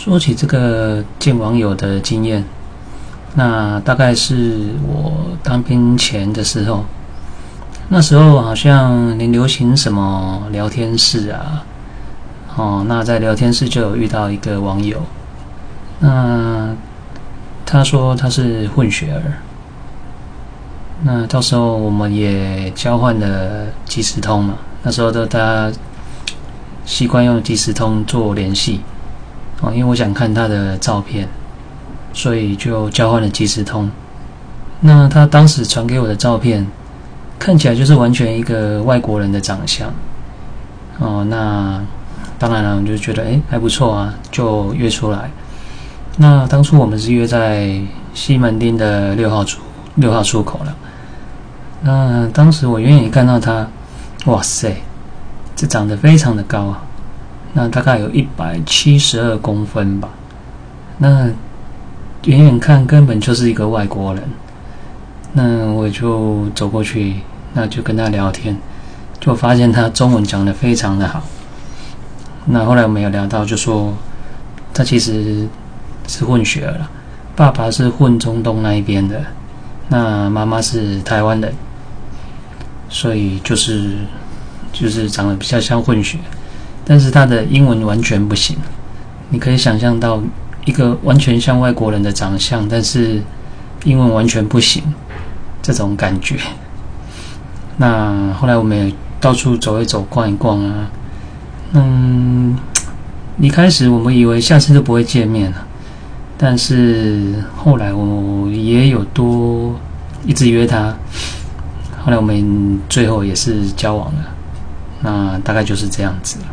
说起这个见网友的经验，那大概是我当兵前的时候，那时候好像连流行什么聊天室啊，哦，那在聊天室就有遇到一个网友，那他说他是混血儿，那到时候我们也交换了即时通嘛，那时候都大家习惯用即时通做联系。哦，因为我想看他的照片，所以就交换了即时通。那他当时传给我的照片，看起来就是完全一个外国人的长相。哦，那当然了，我就觉得哎还不错啊，就约出来。那当初我们是约在西门町的六号出六号出口了。那当时我远远看到他，哇塞，这长得非常的高啊！那大概有一百七十二公分吧。那远远看根本就是一个外国人。那我就走过去，那就跟他聊天，就发现他中文讲的非常的好。那后来我们有聊到，就说他其实是混血儿了，爸爸是混中东那一边的，那妈妈是台湾人，所以就是就是长得比较像混血。但是他的英文完全不行，你可以想象到一个完全像外国人的长相，但是英文完全不行这种感觉。那后来我们也到处走一走、逛一逛啊。嗯，一开始我们以为下次就不会见面了，但是后来我也有多一直约他，后来我们最后也是交往了。那大概就是这样子了。